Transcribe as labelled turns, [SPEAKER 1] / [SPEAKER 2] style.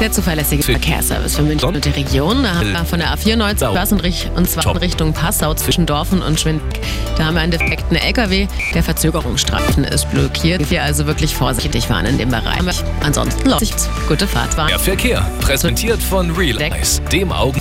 [SPEAKER 1] Der zuverlässige Verkehrsservice für München und die Region. Da haben äh, wir von der A94 Börsenrich und, zwar in Richtung Passau zwischen Dorfen und Schwindeck. Da haben wir einen defekten LKW, der Verzögerungsstreifen ist blockiert. Wir also wirklich vorsichtig fahren in dem Bereich. Ansonsten läuft gute Fahrt.
[SPEAKER 2] Der Verkehr, präsentiert von Real dem Augen.